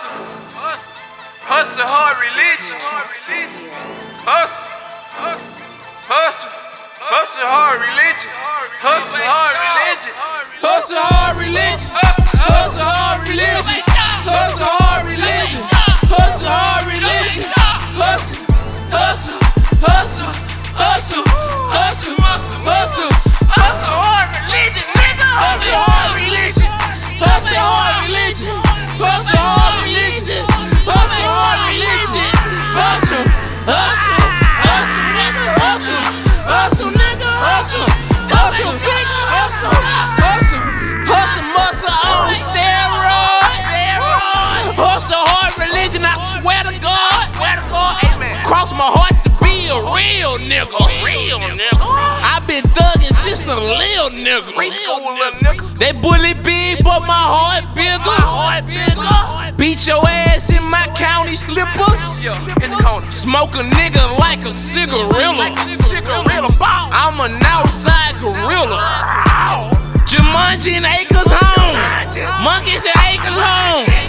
hustle, hustle hard religion. Hustle, hustle, hustle hard religion. Hustle hard religion. Hustle hard religion. A real nigga. Real nigga. I been thugging since a little nigga. Preschool little nigga. They bully big, but my heart bigger. Beat your ass in my county slippers. Yeah, in the corner. Smoke a nigga like a cigarilla. I'm an outside gorilla. Jumanji and Acres home. Monkeys and Acres home.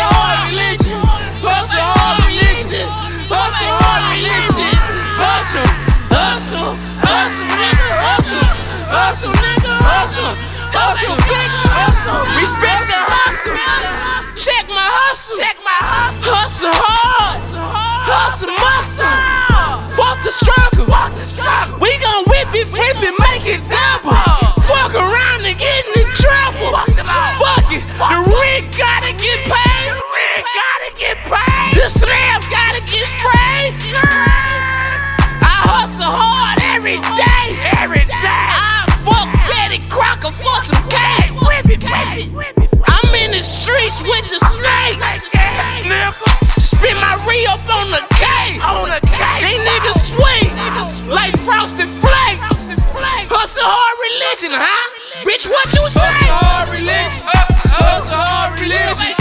Hard religion. Hustle. Hustle. Hustle, hustle, hustle. Hustle, hustle. Hustle. Respect the hustle. Check my hustle. Check my hustle. Hustle hard. Hustle muscle. Slab gotta get sprayed. I hustle hard every day. Every day. I fuck Betty Crocker for some cake. I'm in the streets with the snakes. Spin my re up on the cake. On the cake. They niggas sweet, like frosted flakes. Hustle hard religion, huh? Bitch, what you say? Hustle hard religion. Hustle hard religion.